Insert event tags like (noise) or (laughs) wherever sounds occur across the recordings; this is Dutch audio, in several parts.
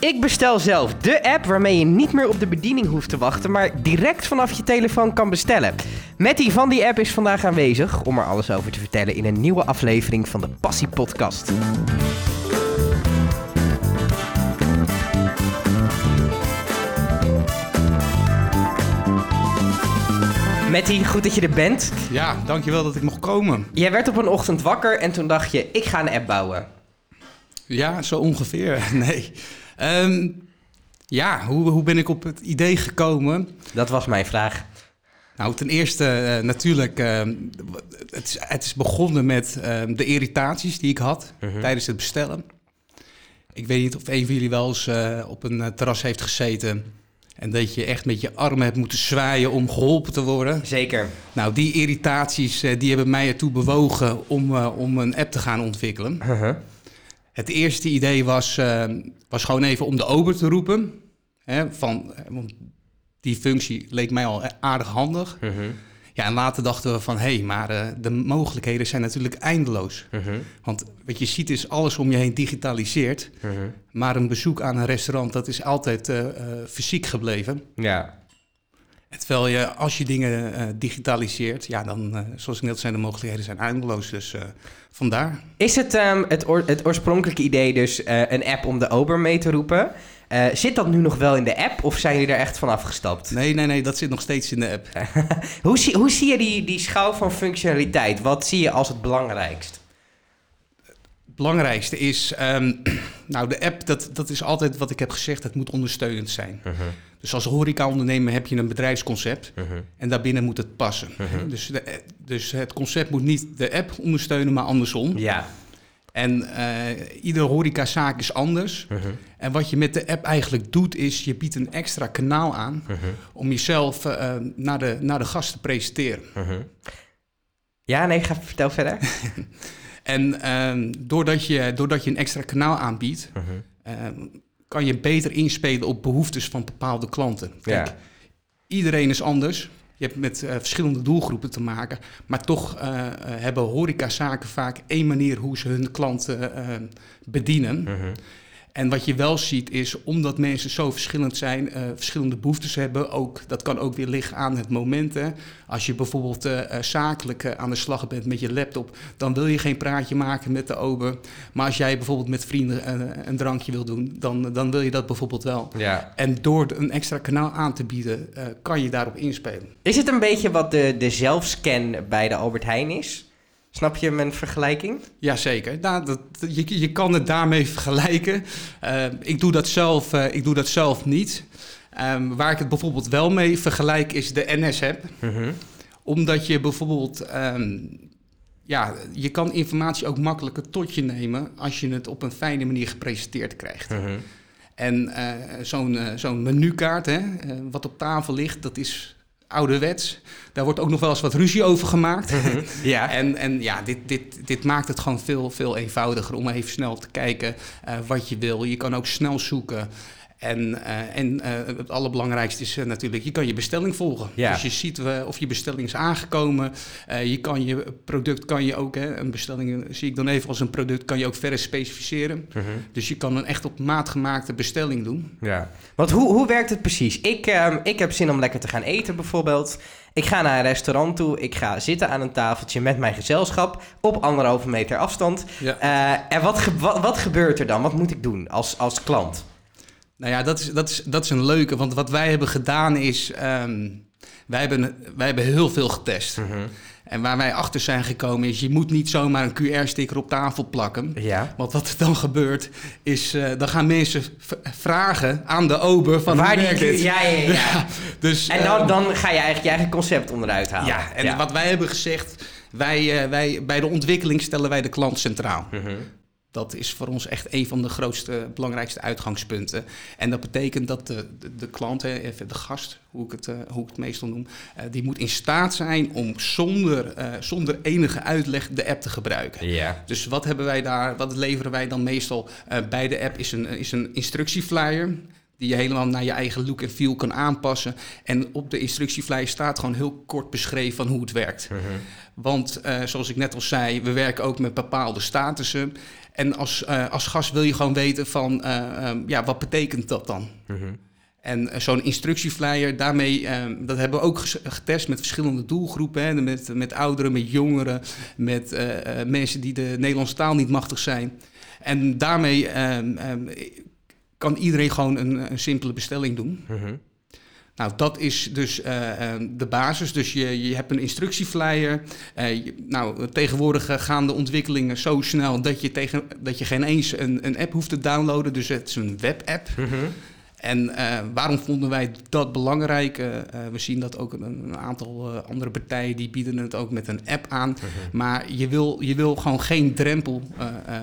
Ik bestel zelf de app waarmee je niet meer op de bediening hoeft te wachten, maar direct vanaf je telefoon kan bestellen. Matty van die app is vandaag aanwezig om er alles over te vertellen in een nieuwe aflevering van de Passie Podcast. Matty, goed dat je er bent. Ja, dankjewel dat ik mocht komen. Jij werd op een ochtend wakker en toen dacht je, ik ga een app bouwen. Ja, zo ongeveer. (laughs) Nee. Ehm, ja, hoe, hoe ben ik op het idee gekomen? Dat was mijn vraag. Nou, ten eerste uh, natuurlijk, uh, het, is, het is begonnen met uh, de irritaties die ik had Mhm. tijdens het bestellen. Ik weet niet of een van jullie wel eens eh, op een eh, terras heeft gezeten en dat je echt met je armen hebt moeten zwaaien om geholpen te worden. Zeker. Nou, die irritaties eh, die hebben mij ertoe bewogen om, eh, om een app te gaan ontwikkelen. Uh-huh. Het eerste idee was, eh, was gewoon even om de ober te roepen. Hè, van, want die functie leek mij al aardig handig. Mhm. Ja, en later dachten we van, hé, hey, maar eh, de mogelijkheden zijn natuurlijk eindeloos. Mhm. Want wat je ziet is, alles om je heen digitaliseert. Mhm. Maar een bezoek aan een restaurant, dat is altijd eh, eh, fysiek gebleven. Ja. En Terwijl je, als je dingen eh, digitaliseert, ja, dan, eh, zoals ik net zei, de mogelijkheden zijn eindeloos. Dus eh, vandaar. Is het ehm, het, oor- het oorspronkelijke idee dus een app om de Ober mee te roepen? Zit dat nu nog wel in de app of zijn jullie er echt van afgestapt? Nee, nee, nee, dat zit nog steeds in de app. (laughs) Hoe, zie, hoe zie je die, die schaal van functionaliteit? Wat zie je als het belangrijkst? Het belangrijkste is, ehm, (clears throat) nou de app, dat, dat is altijd wat ik heb gezegd, het moet ondersteunend zijn. Dus als horeca-ondernemer heb je een bedrijfsconcept en daarbinnen moet het passen. dus, de, dus het concept moet niet de app ondersteunen, maar andersom. Ja. En eh iedere horecazaak is anders. En wat je met de app eigenlijk doet, is je biedt een extra kanaal aan om jezelf eh, naar, de, naar de gast te presenteren. Ja, nee, ga vertel verder. (laughs) En ehm, doordat, je, doordat je een extra kanaal aanbiedt, ehm, kan je beter inspelen op behoeftes van bepaalde klanten. Kijk, Ja. iedereen is anders. Je hebt met eh, verschillende doelgroepen te maken. Maar toch eh, eh, hebben horecazaken vaak één manier hoe ze hun klanten bedienen. En wat je wel ziet is, omdat mensen zo verschillend zijn, eh, verschillende behoeftes hebben, ook, dat kan ook weer liggen aan het moment. Hè. Als je bijvoorbeeld eh, eh, zakelijk aan de slag bent met je laptop, dan wil je geen praatje maken met de ober. Maar als jij bijvoorbeeld met vrienden een drankje wil doen, dan, dan wil je dat bijvoorbeeld wel. Ja. En door een extra kanaal aan te bieden, eh, kan je daarop inspelen. Is het een beetje wat de, de zelfscan bij de Albert Heijn is? Snap je mijn vergelijking? Jazeker, nou, dat, je, je kan het daarmee vergelijken. Eh, ik, doe dat zelf, eh, ik doe dat zelf niet. Ehm, waar ik het bijvoorbeeld wel mee vergelijk is de NS-app. Omdat je bijvoorbeeld... ehm, ja, je kan informatie ook makkelijker tot je nemen... als je het op een fijne manier gepresenteerd krijgt. En eh, zo'n zo'n menukaart, hè, wat op tafel ligt, dat is ouderwets. Daar wordt ook nog wel eens wat ruzie over gemaakt. (laughs) Ja. En, en ja, dit, dit, dit maakt het gewoon veel, veel eenvoudiger om even snel te kijken eh, wat je wil. Je kan ook snel zoeken. En, eh, en eh, het allerbelangrijkste is eh, natuurlijk, je kan je bestelling volgen. Ja. Dus je ziet of je bestelling is aangekomen. Je kan je product, kan je ook, hè, een bestelling zie ik dan even als een product, kan je ook verder specificeren. Dus je kan een echt op maat gemaakte bestelling doen. Ja. Want hoe, hoe werkt het precies? Ik, ehm, ik heb zin om lekker te gaan eten bijvoorbeeld. Ik ga naar een restaurant toe. Ik ga zitten aan een tafeltje met mijn gezelschap op anderhalve meter afstand. Ja. En wat, ge- wat, wat gebeurt er dan? Wat moet ik doen als, als klant? Nou ja, dat is, dat, is, dat is een leuke. Want wat wij hebben gedaan is... ehm, wij, hebben, wij hebben heel veel getest. En waar wij achter zijn gekomen is... je moet niet zomaar een QR-sticker op tafel plakken. Ja. Want wat er dan gebeurt is... eh, dan gaan mensen vragen aan de ober van... Waar die ja, ja, ja. (laughs) Ja, dus, En dan, ehm, dan ga je eigenlijk je eigen concept onderuit halen. ja, en wat wij hebben gezegd... Wij, eh, wij, bij de ontwikkeling stellen wij de klant centraal. Mhm. Dat is voor ons echt een van de grootste, belangrijkste uitgangspunten. En dat betekent dat de, de, de klant, de gast, hoe ik het, eh, hoe ik het meestal noem, eh, die moet in staat zijn om zonder, eh, zonder enige uitleg de app te gebruiken. Ja. Dus wat hebben wij daar, wat leveren wij dan meestal bij de app is een, is een instructieflyer. Die je helemaal naar je eigen look en feel kan aanpassen. En op de instructieflyer staat gewoon heel kort beschreven van hoe het werkt. Mhm. Want uh, zoals ik net al zei, we werken ook met bepaalde statussen. En als, uh, als gast wil je gewoon weten van, uh, um, ja, wat betekent dat dan? Mhm. En zo'n instructieflyer, daarmee, ehm, dat hebben we ook getest met verschillende doelgroepen. Hè, met, met ouderen, met jongeren, met mensen die de Nederlandse taal niet machtig zijn. En daarmee um, kan iedereen gewoon een, een simpele bestelling doen. Mhm. Nou, dat is dus uh, de basis. Dus je, je hebt een instructieflyer. Uh, je, nou, tegenwoordig gaan de ontwikkelingen zo snel dat je, tegen, dat je geen eens een, een app hoeft te downloaden. Dus het is een webapp. Mhm. En uh, waarom vonden wij dat belangrijk? Uh, uh, we zien dat ook een, een aantal andere partijen die bieden het ook met een app aan. Mhm. Maar je wil, je wil gewoon geen drempel.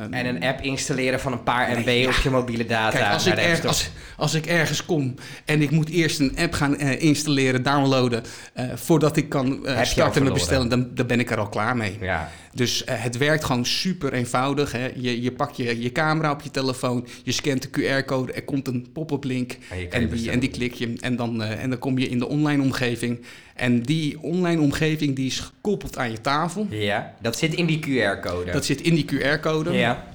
en een app installeren van een paar MB Nee, ja. op je mobiele data. Kijk, als ik, erg, als, als ik ergens kom en ik moet eerst een app gaan eh, installeren, downloaden, eh, voordat ik kan eh, starten met bestellen, dan, dan ben ik er al klaar mee. Ja. Dus eh, het werkt gewoon super eenvoudig. Hè. Je, je pakt je, je camera op je telefoon, je scant de QR-code, er komt een pop-up link En die, en die klik je en dan, eh, en dan kom je in de online omgeving. En die online omgeving die is gekoppeld aan je tafel. ja, dat zit in die QR-code. Dat zit in die QR-code. Ja.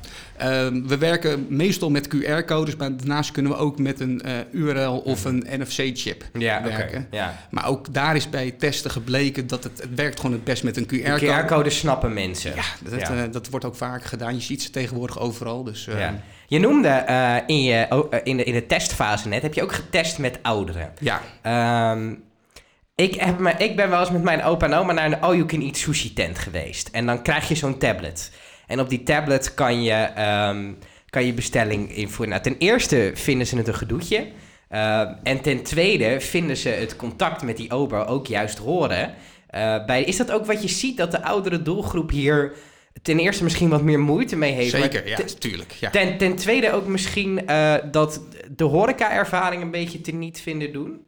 Ehm, we werken meestal met QR-codes, maar daarnaast kunnen we ook met een eh, URL of een NFC-chip Ja, werken. Ja. Maar ook daar is bij testen gebleken dat het, het werkt gewoon het best met een De QR-code. QR-code snappen mensen. ja, dat, Ja. eh, dat wordt ook vaak gedaan. Je ziet ze tegenwoordig overal. Dus, Ja. Je noemde eh, in, je, oh, in, de, in de testfase net, heb je ook getest met ouderen. ja. Ehm, ik, heb me, ik ben wel eens met mijn opa en oma naar een all-you-can-eat sushi-tent geweest. En dan krijg je zo'n tablet. En op die tablet kan je, ehm, kan je bestelling invoeren. Nou, ten eerste vinden ze het een gedoetje. Ehm, en ten tweede vinden ze het contact met die ober ook juist horen. Eh, bij, is dat ook wat je ziet, dat de oudere doelgroep hier ten eerste misschien wat meer moeite mee heeft? Zeker, ja, tuurlijk. Ja. Ten, ten tweede ook misschien eh, dat de horeca-ervaring een beetje te niet vinden doen.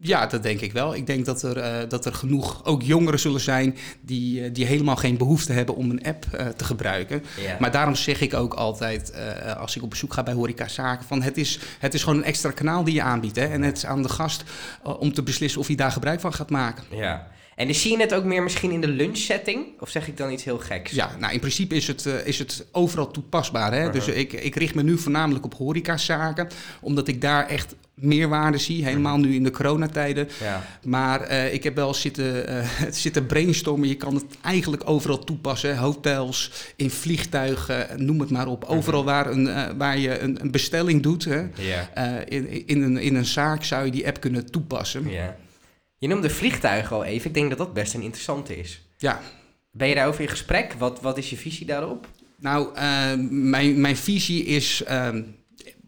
Ja, dat denk ik wel. Ik denk dat er, eh, dat er genoeg ook jongeren zullen zijn die, eh, die helemaal geen behoefte hebben om een app eh, te gebruiken. Ja. Maar daarom zeg ik ook altijd, als ik op bezoek ga bij horecazaken, van het is, het is gewoon een extra kanaal die je aanbiedt. Hè? En het is aan de gast om te beslissen of hij daar gebruik van gaat maken. ja. En dus zie je het ook meer misschien in de lunchsetting? Of zeg ik dan iets heel geks? Ja, nou in principe is het, is het overal toepasbaar. Hè? Uh-huh. Dus ik, ik richt me nu voornamelijk op horecazaken, omdat ik daar echt meerwaarde zie, helemaal nu in de coronatijden. Ja. Maar eh, ik heb wel zitten, eh, (laughs) zitten brainstormen. Je kan het eigenlijk overal toepassen. Hotels, in vliegtuigen, noem het maar op. Overal waar, een, eh, waar je een, een bestelling doet. Hè. Ja. in, in, een, in een zaak zou je die app kunnen toepassen. ja. Je noemde vliegtuigen al even. Ik denk dat dat best een interessante is. Ja, Ben je daarover in gesprek? Wat, wat is je visie daarop? nou, mijn, mijn visie is... ehm,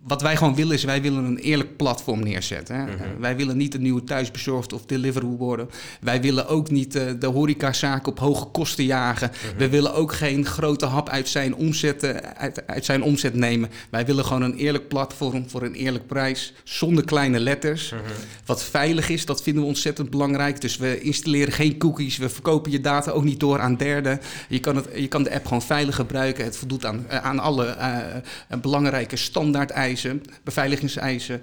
wat wij gewoon willen is, wij willen een eerlijk platform neerzetten. Hè. Mhm. Wij willen niet een nieuwe thuisbezorgd of Deliveroo worden. Wij willen ook niet eh, de horecazaken op hoge kosten jagen. Mhm. We willen ook geen grote hap uit zijn, omzet, eh, uit, uit zijn omzet nemen. Wij willen gewoon een eerlijk platform voor een eerlijk prijs, zonder kleine letters. Mhm. Wat veilig is, dat vinden we ontzettend belangrijk. Dus we installeren geen cookies, we verkopen je data ook niet door aan derden. Je kan, het, je kan de app gewoon veilig gebruiken. Het voldoet aan, eh, aan alle belangrijke beveiligingseisen.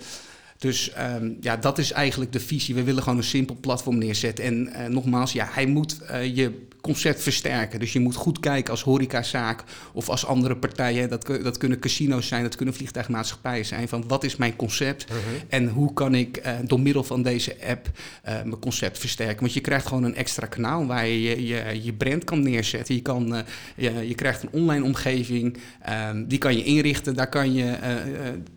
Dus ehm, ja, dat is eigenlijk de visie. We willen gewoon een simpel platform neerzetten. En eh, nogmaals, ja, hij moet eh, je concept versterken. Dus je moet goed kijken als horecazaak of als andere partijen. Dat, dat kunnen casino's zijn, dat kunnen vliegtuigmaatschappijen zijn. Van wat is mijn concept? Mhm. En hoe kan ik eh, door middel van deze app mijn concept versterken? Want je krijgt gewoon een extra kanaal waar je je, je, je brand kan neerzetten. Je, kan, je, je krijgt een online omgeving, ehm, die kan je inrichten. Daar kan je,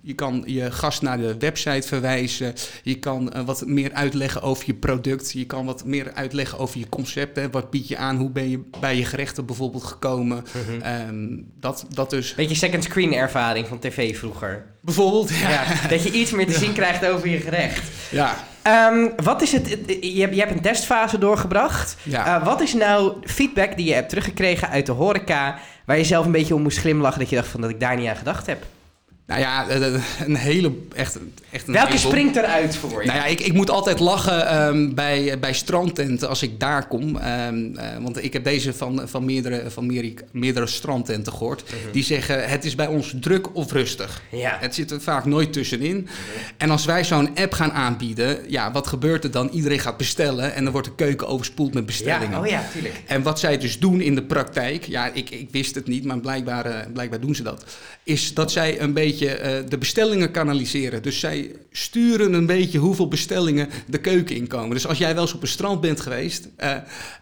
je kan je gast naar de website verwijzen. Je kan eh, wat meer uitleggen over je product. Je kan wat meer uitleggen over je concept. Hè. Wat bied je aan? Hoe ben je bij je gerechten bijvoorbeeld gekomen? Mhm. Ehm, dat, dat dus. Beetje second screen ervaring van tv vroeger. Bijvoorbeeld, ja. Ja, dat je iets meer te zien krijgt over je gerecht. ja. Ehm, wat is het? Je hebt, je hebt een testfase doorgebracht. Ja. Eh, wat is nou feedback die je hebt teruggekregen uit de horeca... waar je zelf een beetje om moest glimlachen... dat je dacht van dat ik daar niet aan gedacht heb? Nou ja, eh, een hele, echt, echt een Welke heleboel. springt eruit voor je? Nou ja, ik, ik moet altijd lachen ehm, bij, bij strandtenten als ik daar kom. Ehm, eh, want ik heb deze van, van, meerdere, van meerdere, meerdere strandtenten gehoord. Die zeggen, het is bij ons druk of rustig. Ja. Het zit er vaak nooit tussenin. En als wij zo'n app gaan aanbieden, ja, wat gebeurt er dan? Iedereen gaat bestellen en dan wordt de keuken overspoeld met bestellingen. ja, oh ja, tuurlijk. En wat zij dus doen in de praktijk, ja, ik, ik wist het niet, maar blijkbaar, eh, blijkbaar doen ze dat, is dat zij een beetje eh, de bestellingen kanaliseren. Dus zij sturen een beetje hoeveel bestellingen de keuken inkomen. Dus als jij wel eens op een strand bent geweest. eh,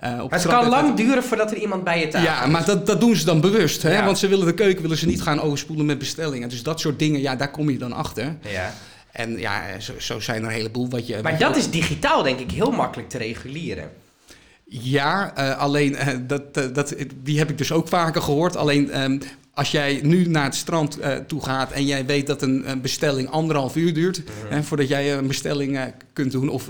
eh, op het kan lang duren voordat er iemand bij je tafel Ja, maar dat, dat doen ze dan bewust, hè? Ja. want ze willen de keuken willen ze niet gaan overspoelen met bestellingen. Dus dat soort dingen, ja, daar kom je dan achter. Ja. En ja, zo, zo zijn er een heleboel wat je. Maar dat is digitaal denk ik heel makkelijk te reguleren. Ja, alleen dat, dat, die heb ik dus ook vaker gehoord. Alleen ehm, als jij nu naar het strand eh, toe gaat en jij weet dat een, een bestelling anderhalf uur duurt, hè, voordat jij een bestelling eh, kunt doen, of,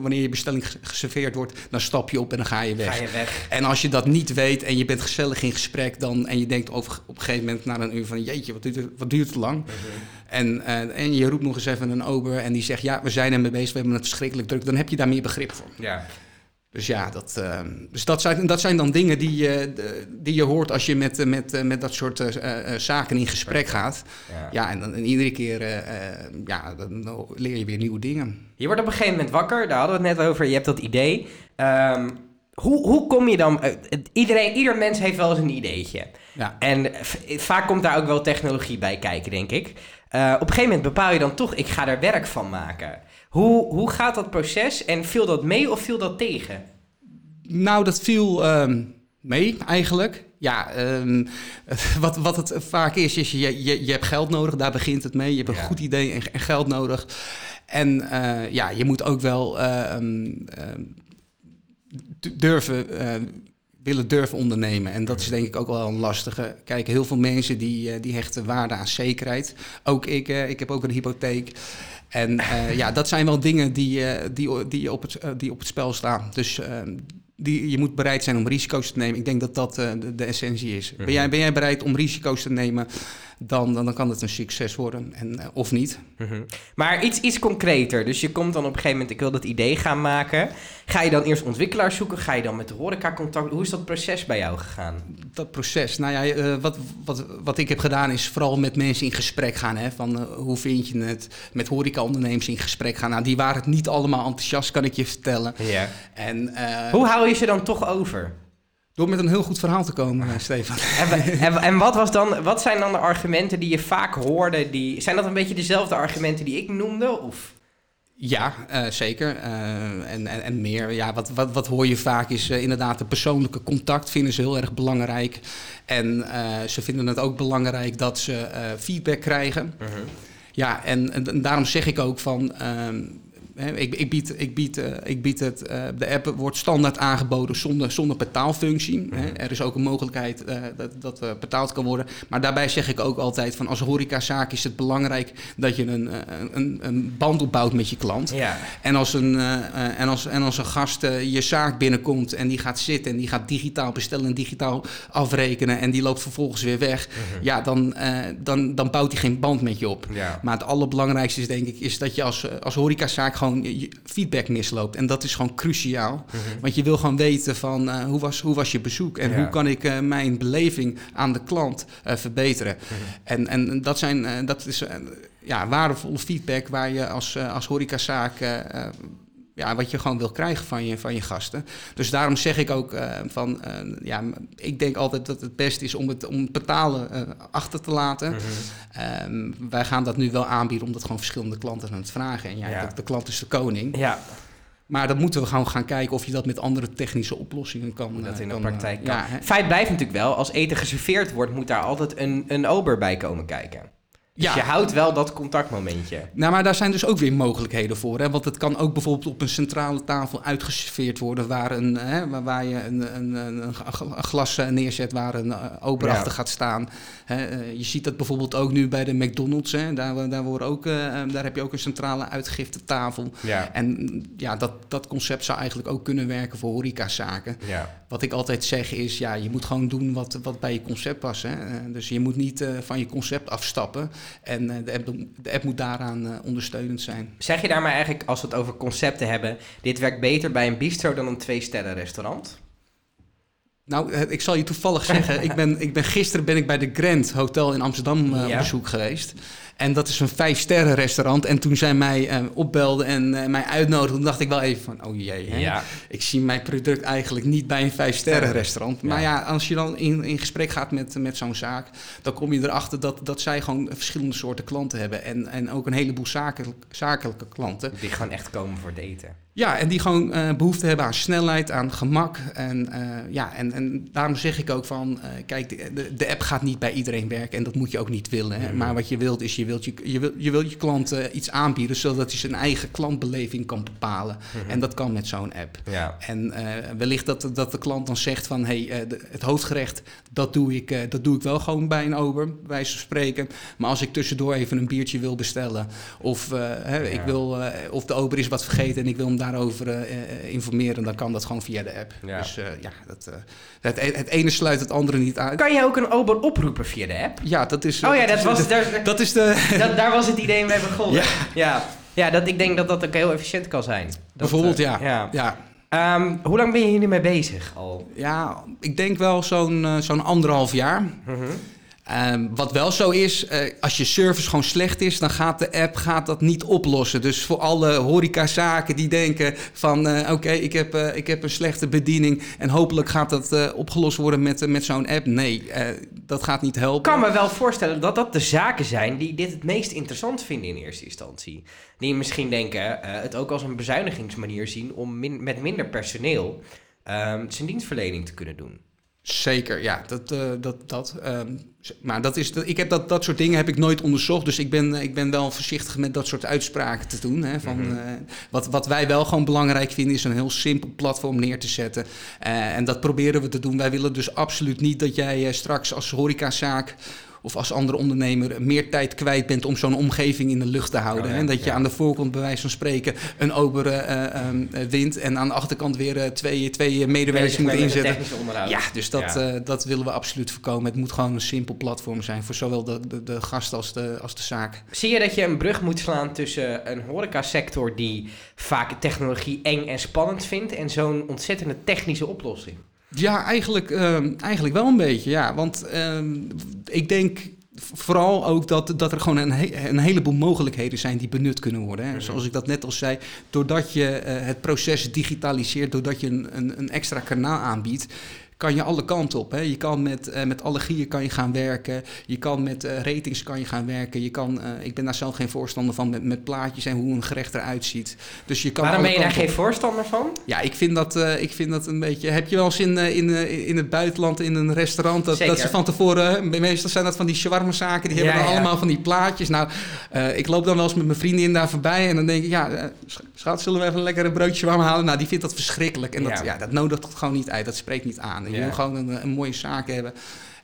wanneer je bestelling ges- geserveerd wordt, dan stap je op en dan ga je weg. Ga je weg. En als je dat niet weet en je bent gezellig in gesprek dan, en je denkt over, op een gegeven moment na een uur van jeetje, wat duurt het, wat duurt het lang? En, eh, en je roept nog eens even een ober en die zegt ja, we zijn ermee bezig, we hebben het verschrikkelijk druk. Dan heb je daar meer begrip voor. Ja. Dus ja, dat, eh, dus dat, zijn, dat zijn dan dingen die, je die je hoort als je met, eh, met, eh, met dat soort eh, zaken in gesprek gaat. Ja. Ja, en, dan, en iedere keer ja, dan leer je weer nieuwe dingen. Je wordt op een gegeven moment wakker, daar hadden we het net over. Je hebt dat idee. Ehm, hoe, hoe kom je dan... iedereen, ieder mens heeft wel eens een ideetje. Ja. En vaak komt daar ook wel technologie bij kijken, denk ik. Eh, op een gegeven moment bepaal je dan toch, ik ga er werk van maken. Hoe, hoe gaat dat proces en viel dat mee of viel dat tegen? Nou, dat viel ehm, mee eigenlijk. Ja, ehm, (laughs) wat, wat het vaak is, is je, je, je hebt geld nodig, daar begint het mee. Je hebt een Ja. goed idee en, en geld nodig. En eh, ja, je moet ook wel ehm, durven, eh, willen durven ondernemen. En dat is denk ik ook wel een lastige. Kijk, heel veel mensen die, eh, die hechten waarde aan zekerheid. Ook ik, eh, ik heb ook een hypotheek. En eh, (laughs) ja, dat zijn wel dingen die, die, die, op, het, die op het spel staan. Dus die, je moet bereid zijn om risico's te nemen. Ik denk dat dat de, de essentie is. Ben, jij, ben jij bereid om risico's te nemen, dan, dan, dan kan het een succes worden. En, eh, of niet. Maar iets, iets concreter. Dus je komt dan op een gegeven moment, ik wil dat idee gaan maken. Ga je dan eerst ontwikkelaars zoeken? Ga je dan met de horeca contact? Hoe is dat proces bij jou gegaan? Dat proces. Nou ja, eh, wat, wat, wat ik heb gedaan is vooral met mensen in gesprek gaan. Hè, van eh, hoe vind je het? Met horecaondernemers in gesprek gaan. Nou, die waren het niet allemaal enthousiast, kan ik je vertellen. Ja. En Hoe hou je ze dan toch over? Door met een heel goed verhaal te komen, eh, Stefan. (laughs) En, en, en wat, was dan, wat zijn dan de argumenten die je vaak hoorde? Die, zijn dat een beetje dezelfde argumenten die ik noemde? Of? Ja, eh, zeker. Eh, en, en, en meer. Ja, wat, wat, wat hoor je vaak is inderdaad de persoonlijke contact vinden ze heel erg belangrijk. En ze vinden het ook belangrijk dat ze feedback krijgen. Ja, en, en, en daarom zeg ik ook van. Hè, ik, ik, bied, ik, bied, eh, ik bied het. eh, de app wordt standaard aangeboden zonder, zonder betaalfunctie. hè. Er is ook een mogelijkheid eh, dat, dat betaald kan worden. Maar daarbij zeg ik ook altijd van als horecazaak is het belangrijk dat je een, een, een band opbouwt met je klant. Ja. En als een, en als, en als een gast je zaak binnenkomt en die gaat zitten en die gaat digitaal bestellen en digitaal afrekenen en die loopt vervolgens weer weg, ja, dan, dan, dan bouwt hij geen band met je op. Ja. Maar het allerbelangrijkste is denk ik is dat je als, als horecazaak gewoon je- feedback misloopt. En dat is gewoon cruciaal. Want je wil gewoon weten van eh, hoe, was, hoe was je bezoek en Ja. hoe kan ik eh, mijn beleving aan de klant eh, verbeteren. En, en dat, zijn, dat is ja, waardevolle feedback waar je als, als horecazaak... ja, wat je gewoon wil krijgen van je, van je gasten. Dus daarom zeg ik ook eh, van, eh, ja, ik denk altijd dat het best is om het, om het betalen eh, achter te laten. Ehm, wij gaan dat nu wel aanbieden omdat gewoon verschillende klanten aan het vragen. En ja, Ja. De, de klant is de koning. Ja, Maar dan moeten we gewoon gaan kijken of je dat met andere technische oplossingen kan. hoe dat in de kan, praktijk kan. Ja. Feit blijft natuurlijk wel, als eten geserveerd wordt, moet daar altijd een, een ober bij komen kijken. Dus Ja. je houdt wel dat contactmomentje. Nou, maar daar zijn dus ook weer mogelijkheden voor. Hè? Want het kan ook bijvoorbeeld op een centrale tafel uitgeserveerd worden... waar, een, hè, waar, waar je een, een, een, een glas eh, neerzet waar een ober Ja. achter gaat staan. Hè? eh, je ziet dat bijvoorbeeld ook nu bij de McDonald's. Hè? Daar, daar, worden ook, eh, daar heb je ook een centrale uitgiftetafel. Ja. En ja, dat, dat concept zou eigenlijk ook kunnen werken voor horecazaken. Ja. Wat ik altijd zeg is, ja, je moet gewoon doen wat, wat bij je concept past. Hè? Eh, Dus je moet niet eh, van je concept afstappen. En eh, de, app, de app moet daaraan eh, ondersteunend zijn. Zeg je daarmee eigenlijk, als we het over concepten hebben, dit werkt beter bij een bistro dan een twee-sterren restaurant? Nou, eh, ik zal je toevallig zeggen, ik ben, ik ben, gisteren ben ik bij de Grand Hotel in Amsterdam Ja. op bezoek geweest. En dat is een vijf sterren restaurant. En toen zij mij eh, opbelden en eh, mij uitnodigden, toen dacht ik wel even van, oh jee, hè? ik zie mijn product eigenlijk niet bij een vijf sterren restaurant. Maar ja, als je dan in, in gesprek gaat met, met zo'n zaak, dan kom je erachter dat, dat zij gewoon verschillende soorten klanten hebben. En, en ook een heleboel zakelijk, zakelijke klanten. Die gewoon echt komen voor het eten. Ja, en die gewoon eh, behoefte hebben aan snelheid, aan gemak. En, eh, ja, en, en daarom zeg ik ook van, kijk, de, de, app gaat niet bij iedereen werken en dat moet je ook niet willen. Hè? Maar wat je wilt is, je wilt je, je, wil, je, wilt je klant eh, iets aanbieden, zodat hij zijn eigen klantbeleving kan bepalen. En dat kan met zo'n app. Ja. En eh, wellicht dat, dat de klant dan zegt van, hé, hey, eh, het hoofdgerecht, dat doe, ik, dat doe ik wel gewoon bij een ober, wijze van spreken. Maar als ik tussendoor even een biertje wil bestellen, of, hè, ik wil, of de ober is wat vergeten en ik wil hem daarover informeren, dan kan dat gewoon via de app. Ja. Dus ja, dat, het, het ene sluit het andere niet uit. Kan je ook een ober oproepen via de app? Ja, dat is... Oh ja, dat was, Dat is de... (laughs) dat, daar was het idee mee begonnen. Ja. ja. Ja, dat, ik denk dat dat ook heel efficiënt kan zijn. Dat, Bijvoorbeeld, eh, ja. ja. Ehm, hoe lang ben je hier nu mee bezig al? Ja, ik denk wel zo'n eh, zo'n anderhalf jaar. Mhm. Ehm, wat wel zo is, eh, als je service gewoon slecht is, dan gaat de app gaat dat niet oplossen. Dus voor alle horecazaken die denken van, eh, oké, ik, heb, eh, ik heb een slechte bediening en hopelijk gaat dat opgelost worden met, met zo'n app. Nee, dat gaat niet Ik helpen. kan me wel voorstellen dat dat de zaken zijn die dit het meest interessant vinden in eerste instantie. Die misschien denken, het ook als een bezuinigingsmanier zien om met minder personeel ehm, zijn dienstverlening te kunnen doen. Zeker, ja. Dat, eh, dat, dat, ehm, maar dat is, dat, ik heb dat, dat soort dingen heb ik nooit onderzocht. Dus ik ben, ik ben wel voorzichtig met dat soort uitspraken te doen. Hè, van, Mhm. eh, wat, wat wij wel gewoon belangrijk vinden, is een heel simpel platform neer te zetten. Eh, en dat proberen we te doen. Wij willen dus absoluut niet dat jij eh, straks als horecazaak of als andere ondernemer meer tijd kwijt bent om zo'n omgeving in de lucht te houden. Oh ja. En dat je aan de voorkant bij wijze van spreken een ober eh, eh, eh, wint en aan de achterkant weer eh, twee, twee medewerkers moet inzetten. Ja, dus dat, Ja. dat willen we absoluut voorkomen. Het moet gewoon een simpel platform zijn voor zowel de, de, de gast als de, als de zaak. Zie je dat je een brug moet slaan tussen een horecasector die vaak technologie eng en spannend vindt en zo'n ontzettende technische oplossing? Ja, eigenlijk, ehm, eigenlijk wel een beetje. Ja, want ehm, ik denk vooral ook dat, dat er gewoon een, he- een heleboel mogelijkheden zijn die benut kunnen worden. Hè. Zoals ik dat net al zei, doordat je eh, het proces digitaliseert, doordat je een, een, een extra kanaal aanbiedt. Kan je alle kanten op. Hè. Je kan met, eh, met allergieën kan je gaan werken. Je kan met eh, ratings kan je gaan werken. Je kan, eh, ik ben daar zelf geen voorstander van met, met plaatjes en hoe een gerecht eruit ziet. Dus je kan Waarom ben je daar geen voorstander van? Ja, ik vind, dat, ik vind dat een beetje. Heb je wel eens in, in, in het buitenland in een restaurant dat, dat ze van tevoren. Meestal zijn dat van die shawarma-zaken, die Ja, hebben dan ja. allemaal van die plaatjes. Nou, ik loop dan wel eens met mijn vriendin daar voorbij en dan denk ik, ja, sch- schat, zullen we even een lekker een broodje shawarma halen? Nou, die vindt dat verschrikkelijk en dat, Ja. ja. dat nodigt het gewoon niet uit. Dat spreekt niet aan. Je Ja. gewoon een, een mooie zaak hebben.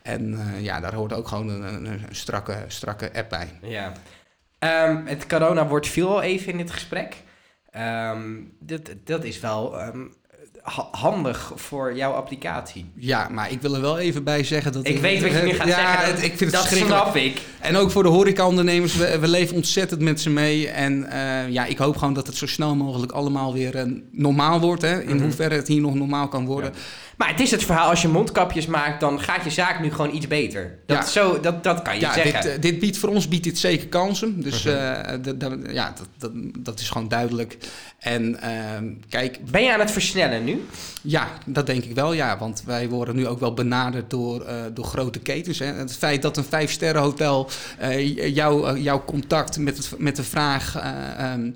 En eh, ja, daar hoort ook gewoon een, een, een strakke, strakke app bij. Ja. Ehm, het corona-woord viel al even in dit gesprek. Ehm, dat, dat is wel ehm, ha- handig voor jouw applicatie. Ja, maar ik wil er wel even bij zeggen dat... Ik weet wat je nu gaat ja, zeggen. Dat, ik vind het dat snap ik. En ook voor de horecaondernemers, we, we leven ontzettend met ze mee. En eh, ja, ik hoop gewoon dat het zo snel mogelijk allemaal weer normaal wordt. Hè? In Mhm. hoeverre het hier nog normaal kan worden. Maar het is het verhaal, als je mondkapjes maakt, dan gaat je zaak nu gewoon iets beter. Dat, Ja. zo, dat, dat kan je Ja, zeggen. dit, eh, dit biedt voor ons biedt dit zeker kansen. Dus Mhm. eh, ja, dat, dat, dat is gewoon duidelijk. En ehm, kijk, Ben je aan het versnellen nu? ja, dat denk ik wel, ja. Want wij worden nu ook wel benaderd door, eh, door grote ketens. Hè. Het feit dat een vijfsterrenhotel eh jou, jouw contact met, het, met de vraag... eh, ehm,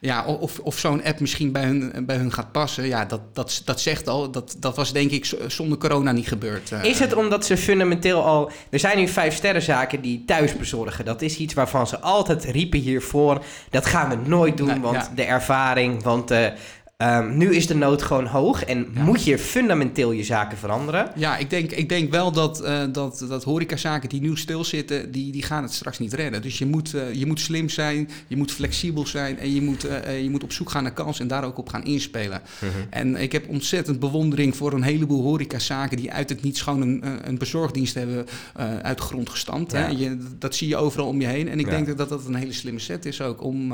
ja, of, of zo'n app misschien bij hun, bij hun gaat passen, ja, dat, dat, dat zegt al. Dat, dat was denk ik zonder corona niet gebeurd. eh. Is het omdat ze fundamenteel al... Er zijn nu vijf sterrenzaken die thuis bezorgen. Dat is iets waarvan ze altijd riepen hiervoor. Dat gaan we nooit doen, want ja. de ervaring, want... eh, Ehm, nu is de nood gewoon hoog en moet je fundamenteel je zaken veranderen. Ja, ik denk, ik denk wel dat, uh, dat, dat horecazaken die nu stilzitten, die, die gaan het straks niet redden. Dus je moet, uh, je moet slim zijn, je moet flexibel zijn en je moet, uh, je moet op zoek gaan naar kansen en daar ook op gaan inspelen. -hmm. En ik heb ontzettend bewondering voor een heleboel horecazaken die uit het niets gewoon een, een bezorgdienst hebben uit de grond gestampt. Ja. Hè? Je, dat zie je overal om je heen. En ik ja. denk dat dat een hele slimme set is ook om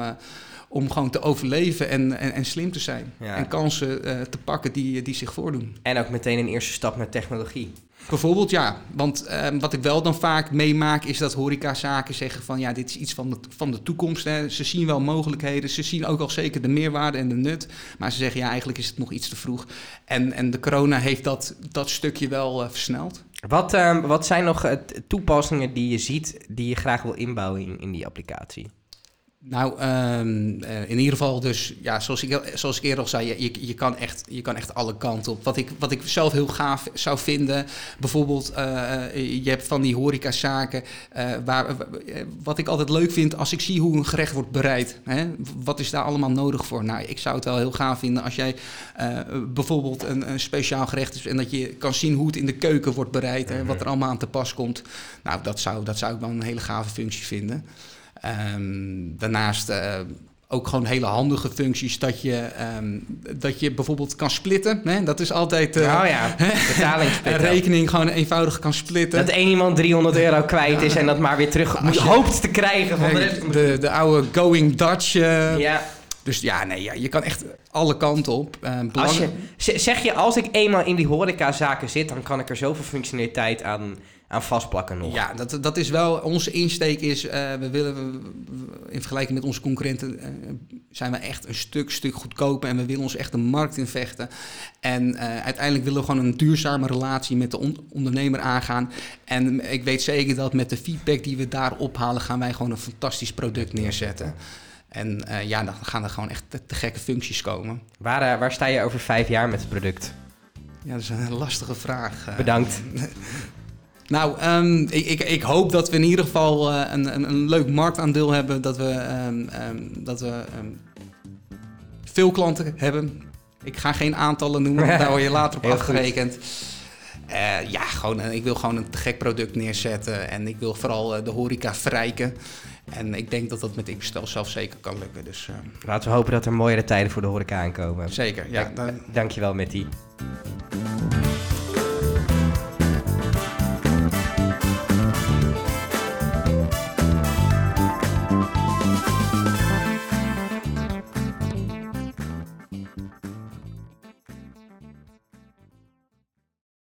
om gewoon te overleven en, en, en slim te zijn. Ja. En kansen uh, te pakken die, die zich voordoen. En ook meteen een eerste stap naar technologie. Bijvoorbeeld ja, want uh, wat ik wel dan vaak meemaak is dat horecazaken zeggen van ja, dit is iets van de, van de toekomst. Hè. Ze zien wel mogelijkheden, ze zien ook al zeker de meerwaarde en de nut. Maar ze zeggen ja, eigenlijk is het nog iets te vroeg. En, en de corona heeft dat, dat stukje wel uh, versneld. Wat, uh, wat zijn nog toepassingen die je ziet die je graag wil inbouwen in, in die applicatie? Nou, um, uh, in ieder geval dus, ja, zoals ik, zoals ik eerder al zei, je, je, kan echt, je kan echt alle kanten op. Wat ik, wat ik zelf heel gaaf zou vinden, bijvoorbeeld, uh, je hebt van die horecazaken, uh, waar, wat ik altijd leuk vind als ik zie hoe een gerecht wordt bereid. Hè? Wat is daar allemaal nodig voor? Nou, ik zou het wel heel gaaf vinden als jij bijvoorbeeld een, een speciaal gerecht is en dat je kan zien hoe het in de keuken wordt bereid, hè? wat er allemaal aan te pas komt. Nou, dat zou, dat zou ik wel een hele gave functie vinden. Um, daarnaast uh, ook gewoon hele handige functies dat je, um, dat je bijvoorbeeld kan splitten. Hè? Dat is altijd uh, oh ja, (laughs) rekening gewoon eenvoudig kan splitten. Dat één iemand 300 euro kwijt is en dat maar weer terug moet, je, hoopt te krijgen van de. De, de oude going Dutch. Uh, ja. Dus ja, nee, ja, je kan echt alle kanten op. Uh, als je, zeg je, als ik eenmaal in die horecazaken zit, dan kan ik er zoveel functionaliteit aan aan vastplakken nog. Ja, dat, dat is wel onze insteek is, uh, we willen in vergelijking met onze concurrenten uh, zijn we echt een stuk, stuk goedkoper en we willen ons echt de markt invechten. En uh, uiteindelijk willen we gewoon een duurzame relatie met de on ondernemer aangaan. En ik weet zeker dat met de feedback die we daar ophalen, gaan wij gewoon een fantastisch product neerzetten. En ja, dan gaan er gewoon echt te, te gekke functies komen. Waar, waar sta je over vijf jaar met het product? Ja, dat is een lastige vraag. Bedankt. (laughs) Nou, um, ik, ik, ik, hoop dat we in ieder geval uh, een, een, een, leuk marktaandeel hebben. Dat we, um, um, dat we veel klanten hebben. Ik ga geen aantallen noemen, daar word je (laughs) later op afgerekend. Uh, ja, gewoon, ik wil gewoon een gek product neerzetten. En ik wil vooral de horeca verrijken. En ik denk dat dat met Xbestel zelf zeker kan lukken. Dus, Laten we hopen dat er mooiere tijden voor de horeca aankomen. Zeker, ja. Dank, dankjewel, Matty.